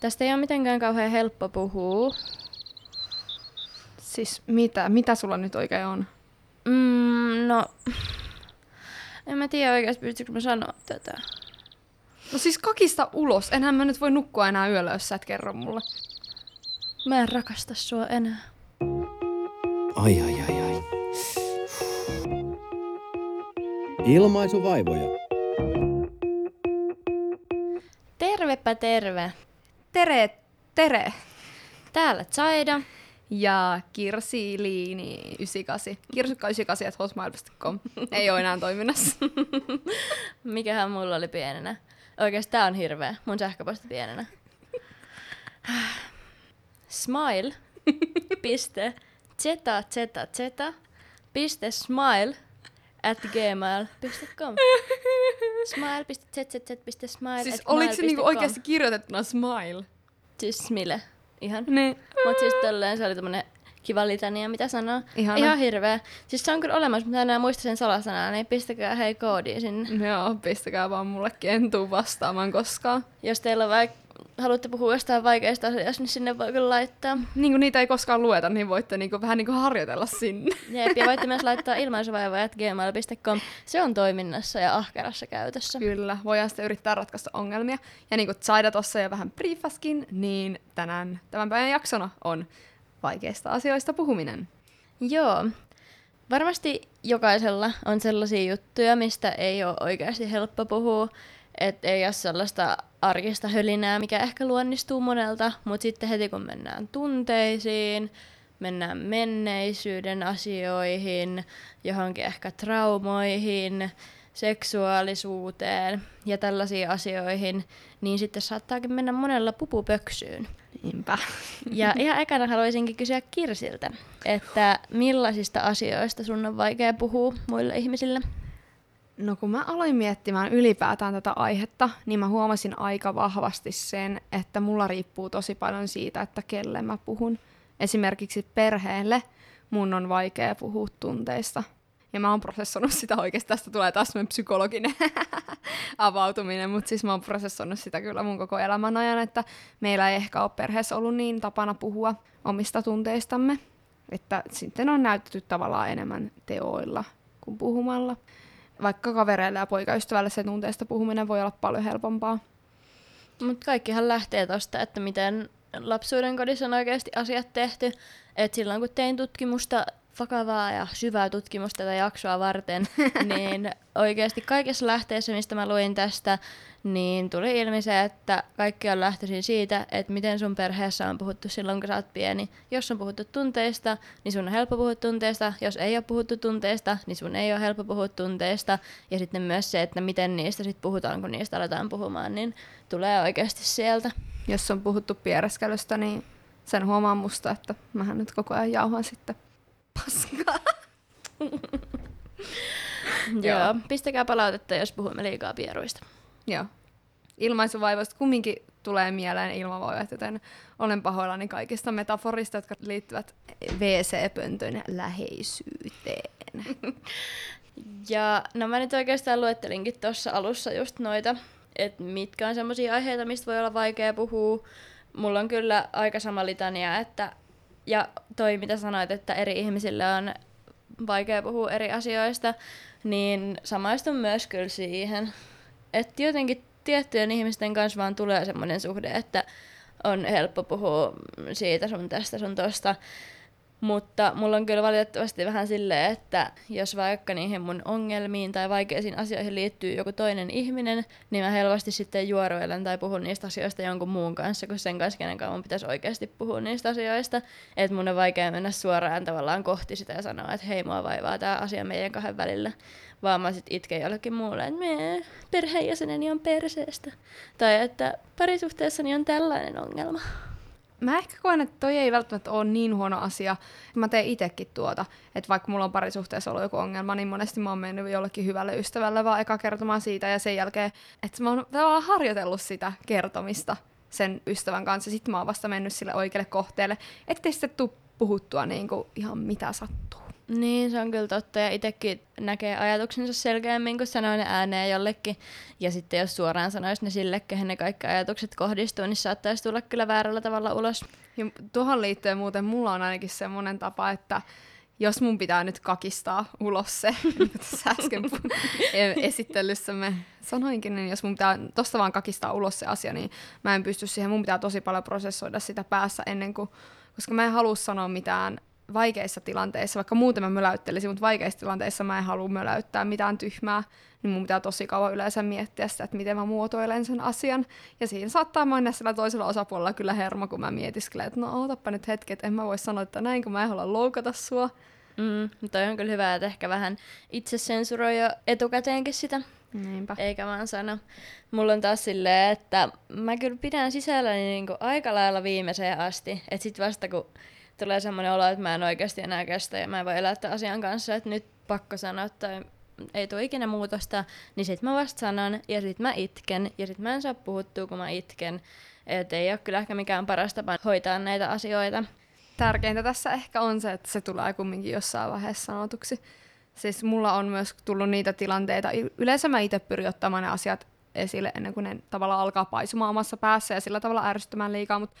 Tästä ei ole mitenkään kauhean helppo puhua. Siis mitä? Mitä sulla nyt oikein on? Mm, no, en mä tiedä oikeasti pystykö mä sanoa tätä. No siis kakista ulos. Enhän mä nyt voi nukkua enää yöllä, jos sä et kerro mulle. Mä en rakasta sua enää. Ai ai ai ai. Ilmaisuvaivoja. Tervepä terve. Tere, tere. Täällä Zaida. Ja Kirsi Liini 98. Kirsukka 98 at hotmail.com. Ei ole enää toiminnassa. Mikähän mulla oli pienenä? Oikeesti tää on hirveä. Mun sähköposti pienenä. Smile. Piste. Zeta, zeta, zeta. Piste smile at gmail.com. Smile.zzz.smile siis oliko se niinku oikeasti kirjoitettuna smile? Siis smile. Ihan. Niin. Mut siis tolleen se oli tämmönen kiva litania, mitä sanoo. Ihana. Ihan hirveä. Siis se on kyllä olemassa, mutta enää muista sen salasanaa, niin pistäkää hei koodiin sinne. Joo, pistäkää vaan mullekin, en tuu vastaamaan koskaan. Jos teillä on vaik- haluatte puhua jostain vaikeista asioista, niin sinne voi kyllä laittaa. Niin kuin niitä ei koskaan lueta, niin voitte niinku vähän niinku harjoitella sinne. Jep, ja voitte myös laittaa ilmaisuvaivoja.gmail.com. Se on toiminnassa ja ahkerassa käytössä. Kyllä, voidaan sitten yrittää ratkaista ongelmia. Ja niin kuin Zaida tuossa jo vähän briefaskin, niin tänään tämän päivän jaksona on vaikeista asioista puhuminen. Joo. Varmasti jokaisella on sellaisia juttuja, mistä ei ole oikeasti helppo puhua. Että ei ole sellaista arkista hölinää, mikä ehkä luonnistuu monelta, mutta sitten heti kun mennään tunteisiin, mennään menneisyyden asioihin, johonkin ehkä traumoihin, seksuaalisuuteen ja tällaisiin asioihin, niin sitten saattaakin mennä monella pupupöksyyn. Niinpä. Ja ihan ekana haluaisinkin kysyä Kirsiltä, että millaisista asioista sun on vaikea puhua muille ihmisille? No kun mä aloin miettimään ylipäätään tätä aihetta, niin mä huomasin aika vahvasti sen, että mulla riippuu tosi paljon siitä, että kelle mä puhun. Esimerkiksi perheelle mun on vaikea puhua tunteista. Ja mä oon prosessoinut sitä oikeasti, tästä tulee taas semmoinen psykologinen avautuminen, mutta siis mä oon prosessoinut sitä kyllä mun koko elämän ajan, että meillä ei ehkä ole perheessä ollut niin tapana puhua omista tunteistamme, että sitten on näytetty tavallaan enemmän teoilla kuin puhumalla vaikka kavereille ja poikaystävälle se tunteesta puhuminen voi olla paljon helpompaa. Mutta kaikkihan lähtee tosta, että miten lapsuuden kodissa on oikeasti asiat tehty. Et silloin kun tein tutkimusta, vakavaa ja syvää tutkimusta tätä jaksoa varten, niin oikeasti kaikessa lähteessä, mistä mä luin tästä, niin tuli ilmi se, että kaikki on lähtöisin siitä, että miten sun perheessä on puhuttu silloin, kun sä oot pieni. Jos on puhuttu tunteista, niin sun on helppo puhua tunteista. Jos ei ole puhuttu tunteista, niin sun ei ole helppo puhua tunteista. Ja sitten myös se, että miten niistä sit puhutaan, kun niistä aletaan puhumaan, niin tulee oikeasti sieltä. Jos on puhuttu piereskelystä, niin sen huomaa musta, että mähän nyt koko ajan jauhan sitten paskaa. Joo. Pistäkää palautetta, jos puhumme liikaa pieruista. Joo. Ilmaisuvaivoista kumminkin tulee mieleen ilmavoivat, joten olen pahoillani kaikista metaforista, jotka liittyvät WC-pöntön läheisyyteen. Ja no mä nyt oikeastaan luettelinkin tuossa alussa just noita, että mitkä on semmoisia aiheita, mistä voi olla vaikea puhua. Mulla on kyllä aika sama litania, että ja toi mitä sanoit, että eri ihmisille on vaikea puhua eri asioista, niin samaistun myös kyllä siihen. Että jotenkin tiettyjen ihmisten kanssa vaan tulee semmoinen suhde, että on helppo puhua siitä sun tästä sun tosta. Mutta mulla on kyllä valitettavasti vähän silleen, että jos vaikka niihin mun ongelmiin tai vaikeisiin asioihin liittyy joku toinen ihminen, niin mä helposti sitten juoroilen tai puhun niistä asioista jonkun muun kanssa, kun sen kanssa, kenen kanssa mun pitäisi oikeasti puhua niistä asioista. Että mun on vaikea mennä suoraan tavallaan kohti sitä ja sanoa, että hei, mua vaivaa tämä asia meidän kahden välillä. Vaan mä sit itken jollekin muulle, että me perheenjäseneni on perseestä. Tai että parisuhteessani on tällainen ongelma. Mä ehkä koen, että toi ei välttämättä ole niin huono asia. Mä teen itekin tuota, että vaikka mulla on parisuhteessa ollut joku ongelma, niin monesti mä oon mennyt jollekin hyvälle ystävälle vaan eka kertomaan siitä ja sen jälkeen, että mä oon tavallaan harjoitellut sitä kertomista sen ystävän kanssa. Sitten mä oon vasta mennyt sille oikealle kohteelle, ettei sitten tuu puhuttua niin kuin ihan mitä sattuu. Niin, se on kyllä totta. Ja itsekin näkee ajatuksensa selkeämmin, kun sanoo ne ääneen jollekin. Ja sitten jos suoraan sanoisi ne sille, kehen ne kaikki ajatukset kohdistuu, niin saattaisi tulla kyllä väärällä tavalla ulos. Ja tuohon liittyen muuten mulla on ainakin semmoinen tapa, että jos mun pitää nyt kakistaa ulos se, tässä äsken esittelyssä me sanoinkin, niin jos mun pitää tosta vaan kakistaa ulos se asia, niin mä en pysty siihen, mun pitää tosi paljon prosessoida sitä päässä ennen kuin, koska mä en halua sanoa mitään vaikeissa tilanteissa, vaikka muuten mä möläyttelisin, mutta vaikeissa tilanteissa mä en halua möläyttää mitään tyhmää, niin mun pitää tosi kauan yleensä miettiä sitä, että miten mä muotoilen sen asian. Ja siinä saattaa mennä sillä toisella osapuolella kyllä hermo, kun mä mietiskelen, että no ootappa nyt hetki, että en mä voi sanoa, että näin, kun mä en halua loukata sua. Mm, toi on kyllä hyvä, että ehkä vähän itse sensuroi jo etukäteenkin sitä. Niinpä. Eikä vaan sano. Mulla on taas silleen, että mä kyllä pidän sisälläni niinku aika lailla viimeiseen asti. Että sit vasta kun tulee semmoinen olo, että mä en oikeasti enää kestä ja mä en voi elää tämän asian kanssa, että nyt pakko sanoa tai ei tule ikinä muutosta, niin sit mä vasta sanon ja sit mä itken ja sit mä en saa puhuttua, kun mä itken. Että ei ole kyllä ehkä mikään paras tapa hoitaa näitä asioita. Tärkeintä tässä ehkä on se, että se tulee kumminkin jossain vaiheessa sanotuksi. Siis mulla on myös tullut niitä tilanteita, yleensä mä itse pyrin ottamaan ne asiat esille ennen kuin ne tavallaan alkaa paisumaan omassa päässä ja sillä tavalla ärsyttämään liikaa, mutta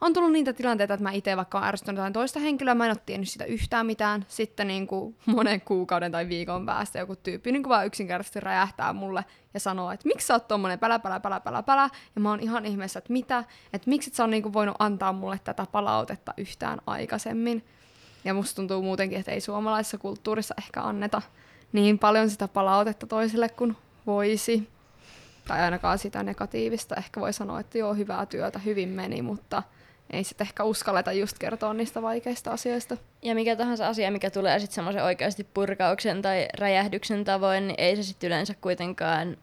on tullut niitä tilanteita, että mä itse vaikka olen ärsyttänyt jotain toista henkilöä, mä en ole tiennyt sitä yhtään mitään. Sitten niin kuin monen kuukauden tai viikon päästä joku tyyppi niin kuin vaan yksinkertaisesti räjähtää mulle ja sanoo, että miksi sä oot tommonen pälä, pälä, pälä, pälä, pälä. Ja mä oon ihan ihmeessä, että mitä, että miksi et sä on niin kuin voinut antaa mulle tätä palautetta yhtään aikaisemmin. Ja musta tuntuu muutenkin, että ei suomalaisessa kulttuurissa ehkä anneta niin paljon sitä palautetta toiselle kuin voisi. Tai ainakaan sitä negatiivista. Ehkä voi sanoa, että joo, hyvää työtä, hyvin meni, mutta ei sitten ehkä uskalleta just kertoa niistä vaikeista asioista. Ja mikä tahansa asia, mikä tulee sitten semmoisen oikeasti purkauksen tai räjähdyksen tavoin, niin ei se sitten yleensä kuitenkaan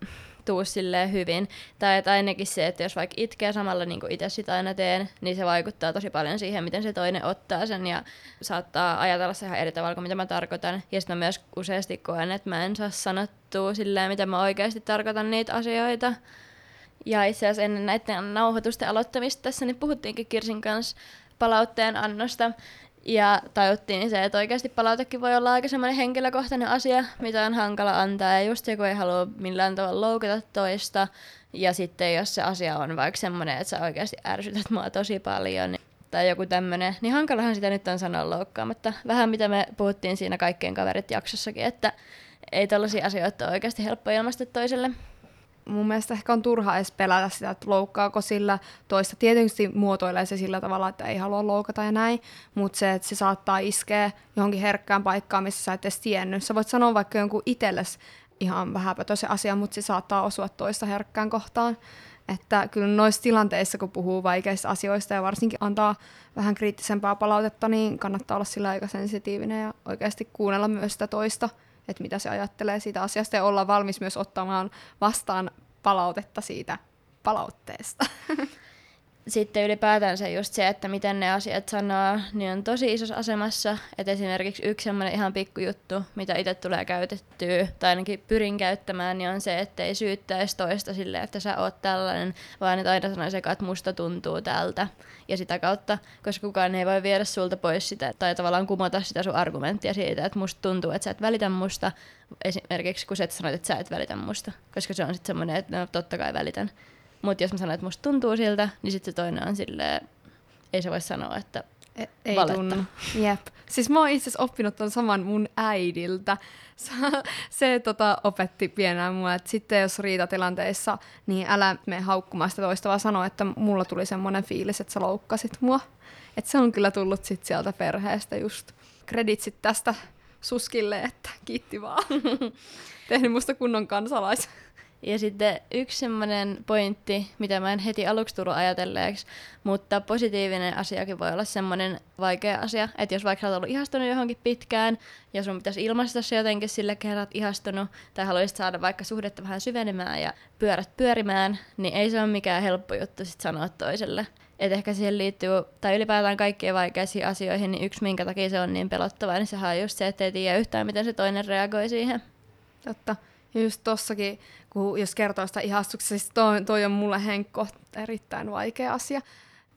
tuu silleen hyvin. Tai että ainakin se, että jos vaikka itkee samalla niin kuin itse sitä aina teen, niin se vaikuttaa tosi paljon siihen, miten se toinen ottaa sen ja saattaa ajatella se ihan eri tavalla kuin mitä mä tarkoitan. Ja sitten mä myös useasti koen, että mä en saa sanottua silleen, mitä mä oikeasti tarkoitan niitä asioita. Ja itse asiassa ennen näiden nauhoitusten aloittamista tässä niin puhuttiinkin Kirsin kanssa palautteen annosta. Ja tajuttiin se, että oikeasti palautekin voi olla aika semmoinen henkilökohtainen asia, mitä on hankala antaa. Ja just joku ei halua millään tavalla loukata toista. Ja sitten jos se asia on vaikka semmoinen, että sä oikeasti ärsytät mua tosi paljon, niin tai joku tämmöinen, niin hankalahan sitä nyt on sanoa loukkaamatta. Vähän mitä me puhuttiin siinä kaikkien kaverit jaksossakin, että ei tällaisia asioita ole oikeasti helppo ilmaista toiselle mun mielestä ehkä on turha edes pelätä sitä, että loukkaako sillä toista. Tietysti muotoilee se sillä tavalla, että ei halua loukata ja näin, mutta se, että se saattaa iskeä johonkin herkkään paikkaan, missä sä et edes tiennyt. Sä voit sanoa vaikka jonkun itsellesi ihan vähäpätöisen asian, mutta se saattaa osua toista herkkään kohtaan. Että kyllä noissa tilanteissa, kun puhuu vaikeista asioista ja varsinkin antaa vähän kriittisempää palautetta, niin kannattaa olla sillä aika sensitiivinen ja oikeasti kuunnella myös sitä toista – että mitä se ajattelee siitä asiasta ja olla valmis myös ottamaan vastaan palautetta siitä palautteesta. Sitten ylipäätään se just se, että miten ne asiat sanoo, niin on tosi isossa asemassa. Että esimerkiksi yksi semmoinen ihan pikkujuttu, mitä itse tulee käytettyä, tai ainakin pyrin käyttämään, niin on se, että ei syyttäisi toista silleen, että sä oot tällainen, vaan että aina sanoisi että musta tuntuu tältä. Ja sitä kautta, koska kukaan ei voi viedä sulta pois sitä, tai tavallaan kumota sitä sun argumenttia siitä, että musta tuntuu, että sä et välitä musta, esimerkiksi kun sä et sanoit, että sä et välitä musta, koska se on sitten semmoinen, että no totta kai välitän. Mutta jos mä sanon, että musta tuntuu siltä, niin sitten se toinen on silleen, ei se voi sanoa, että e- ei valetta. tunnu. Jep. Siis mä oon itse asiassa oppinut ton saman mun äidiltä. Se tota, opetti pienään mua, että sitten jos riitatilanteissa, niin älä mene haukkumaan sitä toista, vaan sano, että mulla tuli semmoinen fiilis, että sä loukkasit mua. Että se on kyllä tullut sit sieltä perheestä just. Kreditsit tästä suskille, että kiitti vaan. Tehnyt musta kunnon kansalais. Ja sitten yksi semmoinen pointti, mitä mä en heti aluksi tullut ajatelleeksi, mutta positiivinen asiakin voi olla semmoinen vaikea asia, että jos vaikka sä oot ollut ihastunut johonkin pitkään, ja sun pitäisi ilmaista se jotenkin sille, kerran ihastunut, tai haluaisit saada vaikka suhdetta vähän syvenemään ja pyörät pyörimään, niin ei se ole mikään helppo juttu sit sanoa toiselle. Et ehkä siihen liittyy, tai ylipäätään kaikkiin vaikeisiin asioihin, niin yksi minkä takia se on niin pelottavaa, niin sehän on just se, että ei tiedä yhtään, miten se toinen reagoi siihen. Totta. Ja just tossakin, kun jos kertoo sitä ihastuksesta, siis toi, toi on mulle Henkko erittäin vaikea asia.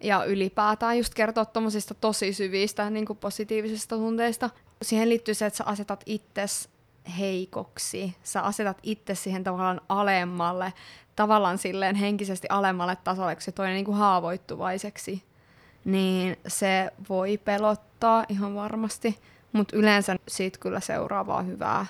Ja ylipäätään just kertoa tuommoisista tosi syvistä niin kuin positiivisista tunteista. siihen liittyy se, että sä asetat itses heikoksi, sä asetat itse siihen tavallaan alemmalle, tavallaan silleen henkisesti alemmalle tasolle, kun se toinen niin kuin haavoittuvaiseksi, niin se voi pelottaa ihan varmasti, mutta yleensä siitä kyllä seuraa vaan hyvää.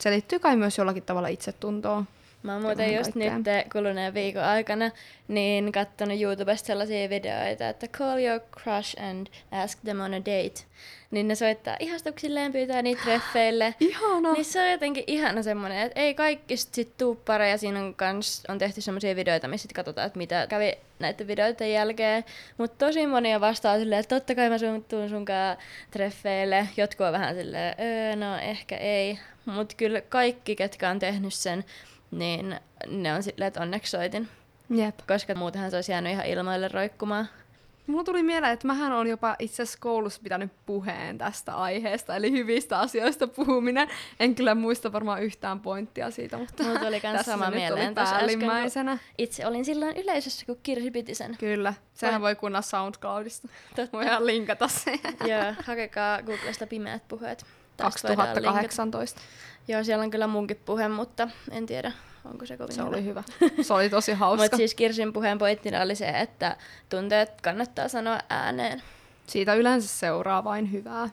Se liittyy kai myös jollakin tavalla itsetuntoon. Mä oon muuten just nyt kuluneen viikon aikana niin kattonut YouTubesta sellaisia videoita, että call your crush and ask them on a date. Niin ne soittaa ihastuksilleen, pyytää niitä treffeille. Ihana! Niin se on jotenkin ihana semmonen, että ei kaikki sit, sit tuu pareja. Siinä on, kans, on tehty semmoisia videoita, missä sit katsotaan, että mitä kävi näiden videoiden jälkeen. Mutta tosi monia vastaa silleen, että totta kai mä sun, tuun sunkaan treffeille. Jotkut on vähän silleen, öö, no ehkä ei. Mutta kyllä kaikki, ketkä on tehnyt sen, niin ne on silleen, että onneksi soitin. Jep. Koska muutenhan se olisi jäänyt ihan ilmoille roikkumaan. Mulla tuli mieleen, että mähän on jopa itse asiassa koulussa pitänyt puheen tästä aiheesta, eli hyvistä asioista puhuminen. En kyllä muista varmaan yhtään pointtia siitä, mutta Mulla tuli kans tässä sama mieleen oli tuossa äsken, päällimmäisenä. Itse olin silloin yleisössä, kun Kirsi piti sen. Kyllä, sehän Vai- voi kuunnella SoundCloudista. Totta. Voidaan linkata se. Joo, hakekaa Googlesta pimeät puheet. Tästä voidaan linkata. 2018. Joo, siellä on kyllä munkin puhe, mutta en tiedä, onko se kovin Se hyvä. oli hyvä. Se oli tosi hauska. Mutta siis Kirsin puheen pointtina oli se, että tunteet kannattaa sanoa ääneen. Siitä yleensä seuraa vain hyvää.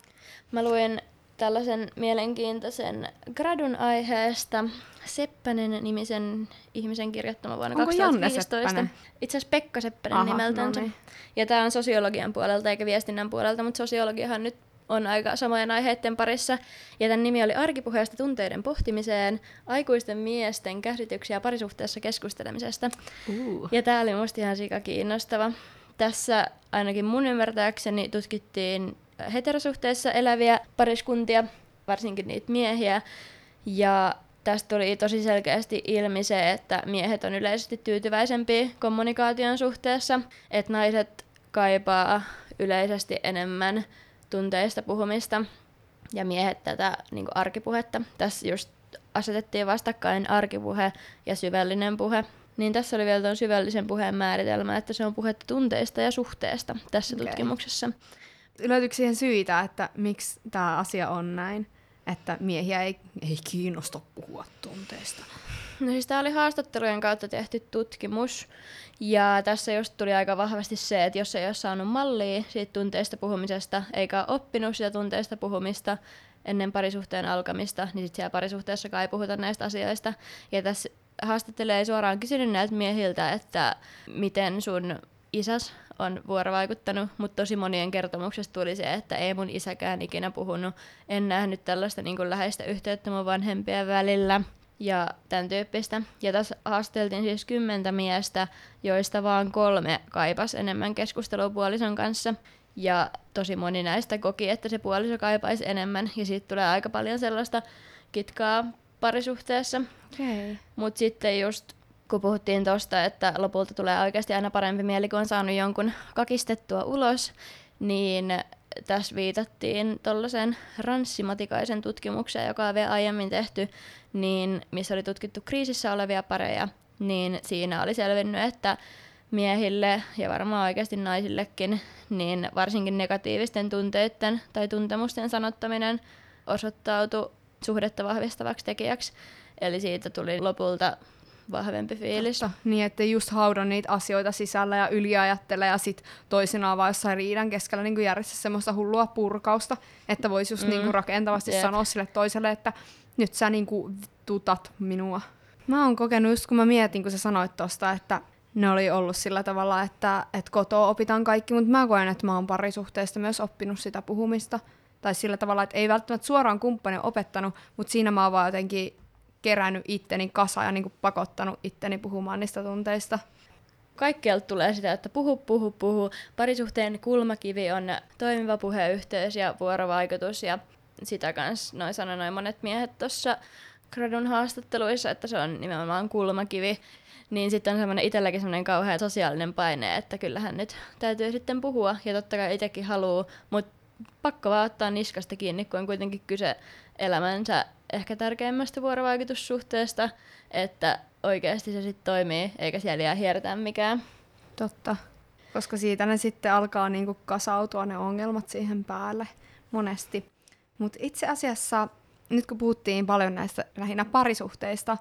Mä luin tällaisen mielenkiintoisen gradun aiheesta Seppänen nimisen ihmisen kirjoittama vuonna Onko Janne 2015. Seppänen? Itse asiassa Pekka Seppänen Aha, nimeltänsä. no niin. Ja tämä on sosiologian puolelta eikä viestinnän puolelta, mutta sosiologiahan nyt on aika samojen aiheiden parissa. Ja tämän nimi oli Arkipuheesta tunteiden pohtimiseen, aikuisten miesten käsityksiä parisuhteessa keskustelemisesta. Uh. Ja tämä oli musta ihan sika kiinnostava. Tässä ainakin mun ymmärtääkseni tutkittiin heterosuhteessa eläviä pariskuntia, varsinkin niitä miehiä. Ja tästä tuli tosi selkeästi ilmi se, että miehet on yleisesti tyytyväisempiä kommunikaation suhteessa, että naiset kaipaa yleisesti enemmän tunteista puhumista ja miehet tätä niin arkipuhetta. Tässä just asetettiin vastakkain arkipuhe ja syvällinen puhe. Niin tässä oli vielä tuon syvällisen puheen määritelmä, että se on puhetta tunteista ja suhteesta tässä Okei. tutkimuksessa. Löytyykö siihen syitä, että miksi tämä asia on näin? Että miehiä ei, ei kiinnosta puhua tunteista. No siis tämä oli haastattelujen kautta tehty tutkimus, ja tässä just tuli aika vahvasti se, että jos ei ole saanut mallia siitä tunteista puhumisesta, eikä oppinut sitä tunteista puhumista ennen parisuhteen alkamista, niin sitten siellä parisuhteessa ei puhuta näistä asioista. Ja tässä haastattelee suoraan kysynyt näiltä miehiltä, että miten sun isäs on vuorovaikuttanut, mutta tosi monien kertomuksesta tuli se, että ei mun isäkään ikinä puhunut. En nähnyt tällaista niin kuin läheistä yhteyttä mun vanhempien välillä ja tämän tyyppistä. Ja tässä haasteltiin siis kymmentä miestä, joista vaan kolme kaipas enemmän keskustelua puolison kanssa. Ja tosi moni näistä koki, että se puoliso kaipaisi enemmän, ja siitä tulee aika paljon sellaista kitkaa parisuhteessa. Okay. Mutta sitten just kun puhuttiin tosta, että lopulta tulee oikeasti aina parempi mieli, kun on saanut jonkun kakistettua ulos, niin tässä viitattiin tuollaiseen ranssimatikaisen tutkimukseen, joka on vielä aiemmin tehty, niin missä oli tutkittu kriisissä olevia pareja, niin siinä oli selvinnyt, että miehille ja varmaan oikeasti naisillekin, niin varsinkin negatiivisten tunteiden tai tuntemusten sanottaminen osoittautui suhdetta vahvistavaksi tekijäksi. Eli siitä tuli lopulta vahvempi fiilis. Totta. Niin, että just haudo niitä asioita sisällä ja yliajattele ja sit toisinaan vaan jossain riidan keskellä niin järjestää semmoista hullua purkausta, että voisi just mm. niin rakentavasti Jep. sanoa sille toiselle, että nyt sä niin tutat minua. Mä oon kokenut just kun mä mietin, kun sä sanoit tosta, että ne oli ollut sillä tavalla, että, että kotoa opitaan kaikki, mutta mä koen, että mä oon parisuhteesta myös oppinut sitä puhumista. Tai sillä tavalla, että ei välttämättä suoraan kumppani opettanut, mutta siinä mä oon vaan jotenkin kerännyt itteni kasaan ja niin kuin pakottanut itteni puhumaan niistä tunteista. Kaikkialta tulee sitä, että puhu, puhu, puhu. Parisuhteen kulmakivi on toimiva puheyhteys ja vuorovaikutus ja sitä kanssa noin sanoi noin monet miehet tuossa gradun haastatteluissa, että se on nimenomaan kulmakivi. Niin sitten on semmoinen itselläkin semmoinen kauhea sosiaalinen paine, että kyllähän nyt täytyy sitten puhua ja totta kai itsekin haluaa, mutta pakko vaan ottaa niskasta kiinni, kun on kuitenkin kyse elämänsä ehkä tärkeimmästä vuorovaikutussuhteesta, että oikeasti se sitten toimii, eikä siellä jää hiertää mikään. Totta. Koska siitä ne sitten alkaa niinku kasautua ne ongelmat siihen päälle monesti. Mutta itse asiassa, nyt kun puhuttiin paljon näistä lähinnä parisuhteista,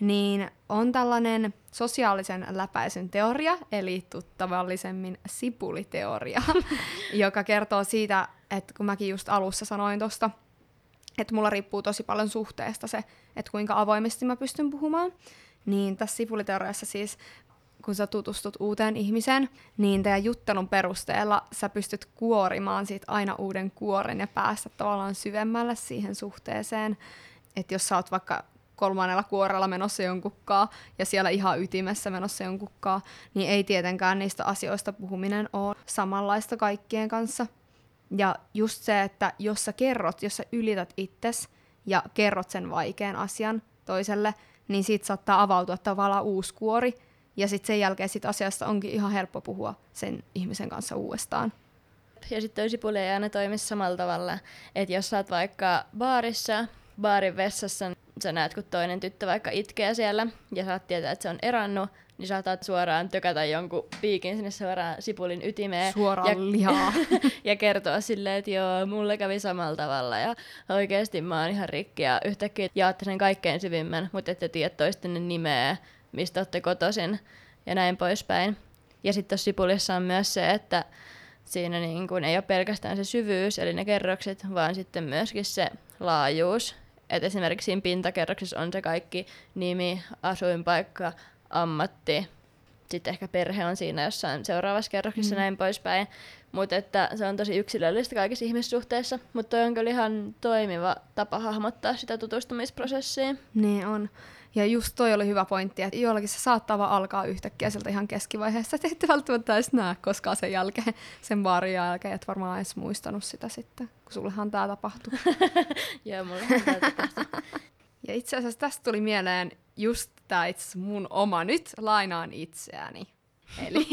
niin on tällainen sosiaalisen läpäisyn teoria, eli tuttavallisemmin sipuliteoria, joka kertoo siitä, että kun mäkin just alussa sanoin tuosta, että mulla riippuu tosi paljon suhteesta se, että kuinka avoimesti mä pystyn puhumaan, niin tässä sipuliteoriassa siis kun sä tutustut uuteen ihmiseen, niin teidän juttelun perusteella sä pystyt kuorimaan siitä aina uuden kuoren ja päästä tavallaan syvemmälle siihen suhteeseen. Että jos sä oot vaikka kolmannella kuorella menossa jonkukkaa ja siellä ihan ytimessä menossa jonkukkaa, niin ei tietenkään niistä asioista puhuminen ole samanlaista kaikkien kanssa. Ja just se, että jos sä kerrot, jos sä ylität itses ja kerrot sen vaikean asian toiselle, niin siitä saattaa avautua tavallaan uusi kuori, ja sitten sen jälkeen sit asiasta onkin ihan helppo puhua sen ihmisen kanssa uudestaan. Ja sitten sipuli ei aina toimi samalla tavalla, että jos sä oot vaikka baarissa, baarin vessassa, sä näet, kun toinen tyttö vaikka itkee siellä, ja saat tietää, että se on erannut, niin saatat suoraan tökätä jonkun piikin sinne suoraan sipulin ytimeen. Suoraan ja, lihaa. ja kertoa silleen, että joo, mulle kävi samalla tavalla ja oikeasti mä oon ihan rikki ja yhtäkkiä jaatte sen kaikkein syvimmän, mutta ette tiedä toistenne nimeä, mistä olette kotoisin ja näin poispäin. Ja sitten tuossa sipulissa on myös se, että siinä niin kun ei ole pelkästään se syvyys, eli ne kerrokset, vaan sitten myöskin se laajuus. Et esimerkiksi siinä pintakerroksessa on se kaikki nimi, asuinpaikka, ammatti, sitten ehkä perhe on siinä jossain seuraavassa kerroksessa mm. näin poispäin. Mutta että se on tosi yksilöllistä kaikissa ihmissuhteissa. Mutta toi on kyllä ihan toimiva tapa hahmottaa sitä tutustumisprosessia. Niin on. Ja just toi oli hyvä pointti, että jollakin se saattaa vaan alkaa yhtäkkiä sieltä ihan keskivaiheessa, että ette välttämättä edes näe koskaan sen jälkeen, sen baarin jälkeen, että varmaan edes muistanut sitä sitten, kun sullehan tämä tapahtui. Joo, mullahan tämä tapahtui. ja itse asiassa tästä tuli mieleen just tämä itse mun oma, nyt lainaan itseäni. Eli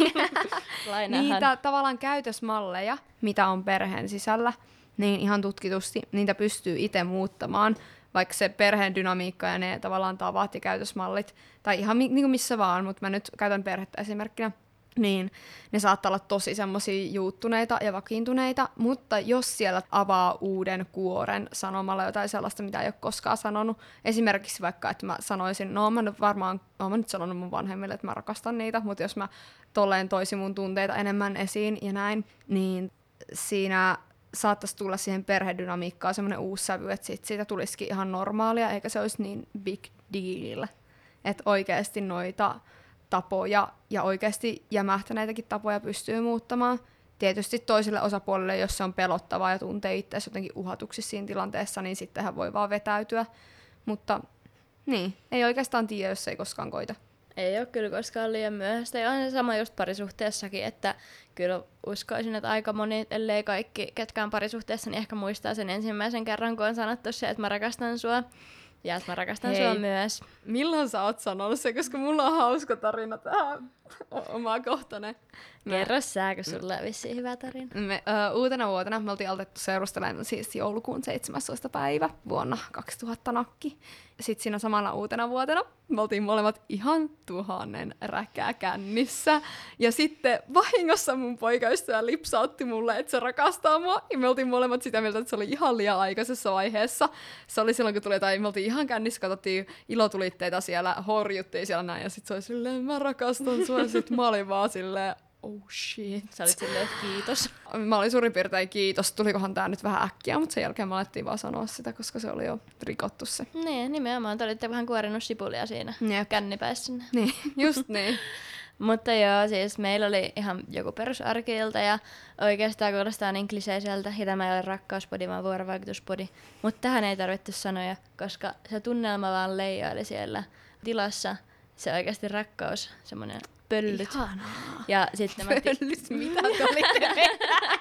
niitä tavallaan käytösmalleja, mitä on perheen sisällä, niin ihan tutkitusti niitä pystyy itse muuttamaan. Vaikka se perheen dynamiikka ja ne tavallaan tavat ja käytösmallit, tai ihan mi- niin kuin missä vaan, mutta mä nyt käytän perhettä esimerkkinä, niin ne saattaa olla tosi semmoisia juuttuneita ja vakiintuneita, mutta jos siellä avaa uuden kuoren sanomalla jotain sellaista, mitä ei ole koskaan sanonut, esimerkiksi vaikka, että mä sanoisin, no mä nyt varmaan, no mä nyt sanonut mun vanhemmille, että mä rakastan niitä, mutta jos mä tolleen toisin mun tunteita enemmän esiin ja näin, niin siinä saattaisi tulla siihen perhedynamiikkaan semmoinen uusi sävy, että siitä, siitä tulisikin ihan normaalia, eikä se olisi niin big deal. Että oikeasti noita tapoja ja oikeasti jämähtäneitäkin tapoja pystyy muuttamaan. Tietysti toiselle osapuolelle, jos se on pelottavaa ja tuntee itseäsi jotenkin uhatuksi siinä tilanteessa, niin sittenhän voi vaan vetäytyä. Mutta niin, ei oikeastaan tiedä, jos ei koskaan koita. Ei ole kyllä koskaan liian myöhäistä. Ja on se sama just parisuhteessakin, että kyllä uskoisin, että aika moni, ellei kaikki, ketkä on parisuhteessa, niin ehkä muistaa sen ensimmäisen kerran, kun on sanottu se, että mä rakastan sua. Ja että mä rakastan Hei. sua myös. Milloin sä oot sanonut se, koska mulla on hauska tarina tähän oma kohtainen. Kerro sä, kun sulla on vissiin hyvä tarina. Me, uh, uutena vuotena me oltiin aloitettu seurustelemaan siis joulukuun 17. päivä vuonna 2000 nakki. Sitten siinä samana uutena vuotena me oltiin molemmat ihan tuhannen räkää kännissä. Ja sitten vahingossa mun poikaystävä lipsautti mulle, että se rakastaa mua. Ja me oltiin molemmat sitä mieltä, että se oli ihan liian aikaisessa vaiheessa. Se oli silloin, kun tuli tai me oltiin ihan kännissä, katsottiin ilotulitteita siellä, horjuttiin siellä näin. Ja sitten se oli silleen, mä rakastan sua. Sitten mä olin vaan silleen, oh shit. Sä olit silleen, että kiitos. Mä olin suurin piirtein kiitos, tulikohan tää nyt vähän äkkiä, mutta sen jälkeen mä alettiin vaan sanoa sitä, koska se oli jo rikottu se. Niin, nimenomaan. Te olitte vähän kuorinnut sipulia siinä Jep. kännipäissä. Niin, just niin. Mutta joo, siis meillä oli ihan joku perusarkiilta ja oikeastaan kuulostaa niin kliseiseltä, ja tämä ei ole rakkauspodi, vaan vuorovaikutuspodi. Mutta tähän ei tarvittu sanoja, koska se tunnelma vaan leijaili siellä tilassa. Se oikeasti rakkaus, semmoinen pöllyt. Ihanaa. Ja sitten mä pöllyt, mitä te olitte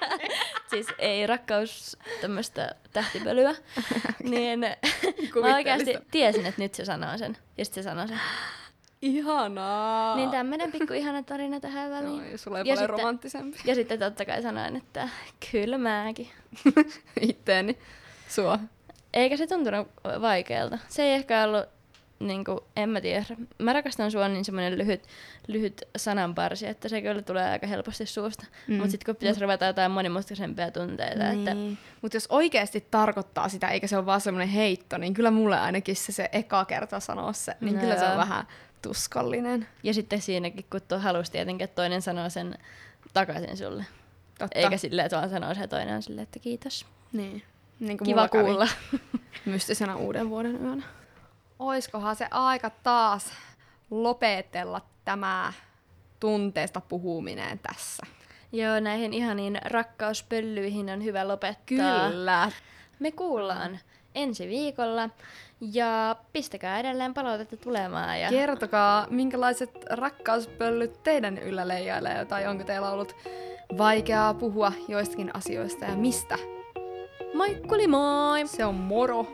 Siis ei rakkaus tämmöistä tähtipölyä. niin mä oikeasti tiesin, että nyt se sanoo sen. Ja sitten se sanoo sen. Ihanaa. Niin tämmönen pikku ihana tarina tähän väliin. Joo, sulla ei ja paljon romanttisempi. Ja sitten totta kai sanoin, että kyllä mäkin. Itteeni. Sua. Eikä se tuntunut vaikealta. Se ei ehkä ollut niin kuin, en mä tiedä, mä rakastan sua niin semmoinen lyhyt, lyhyt sananparsi, että se kyllä tulee aika helposti suusta. Mm. Mutta sitten kun pitäisi ruveta jotain monimutkaisempia tunteita, niin. että Mutta jos oikeasti tarkoittaa sitä, eikä se ole vaan semmoinen heitto, niin kyllä mulle ainakin se, se eka kerta sanoa se, niin No kyllä se on joo. vähän tuskallinen. Ja sitten siinäkin, kun tuo halusi tietenkin, että toinen sanoo sen takaisin sulle. Totta. Eikä silleen, että vaan sanoo se toinen on silleen, että kiitos. Niin. niin kuin Kiva kuulla. Mystisenä uuden vuoden yönä. Oiskohan se aika taas lopetella tämä tunteesta puhuminen tässä? Joo, näihin ihaniin rakkauspöllyihin on hyvä lopettaa. Kyllä. Me kuullaan ensi viikolla ja pistäkää edelleen palautetta tulemaan. Ja Kertokaa, minkälaiset rakkauspöllyt teidän yllä leijailee, tai onko teillä ollut vaikeaa puhua joistakin asioista ja mistä. moikkuli moi! Se on moro!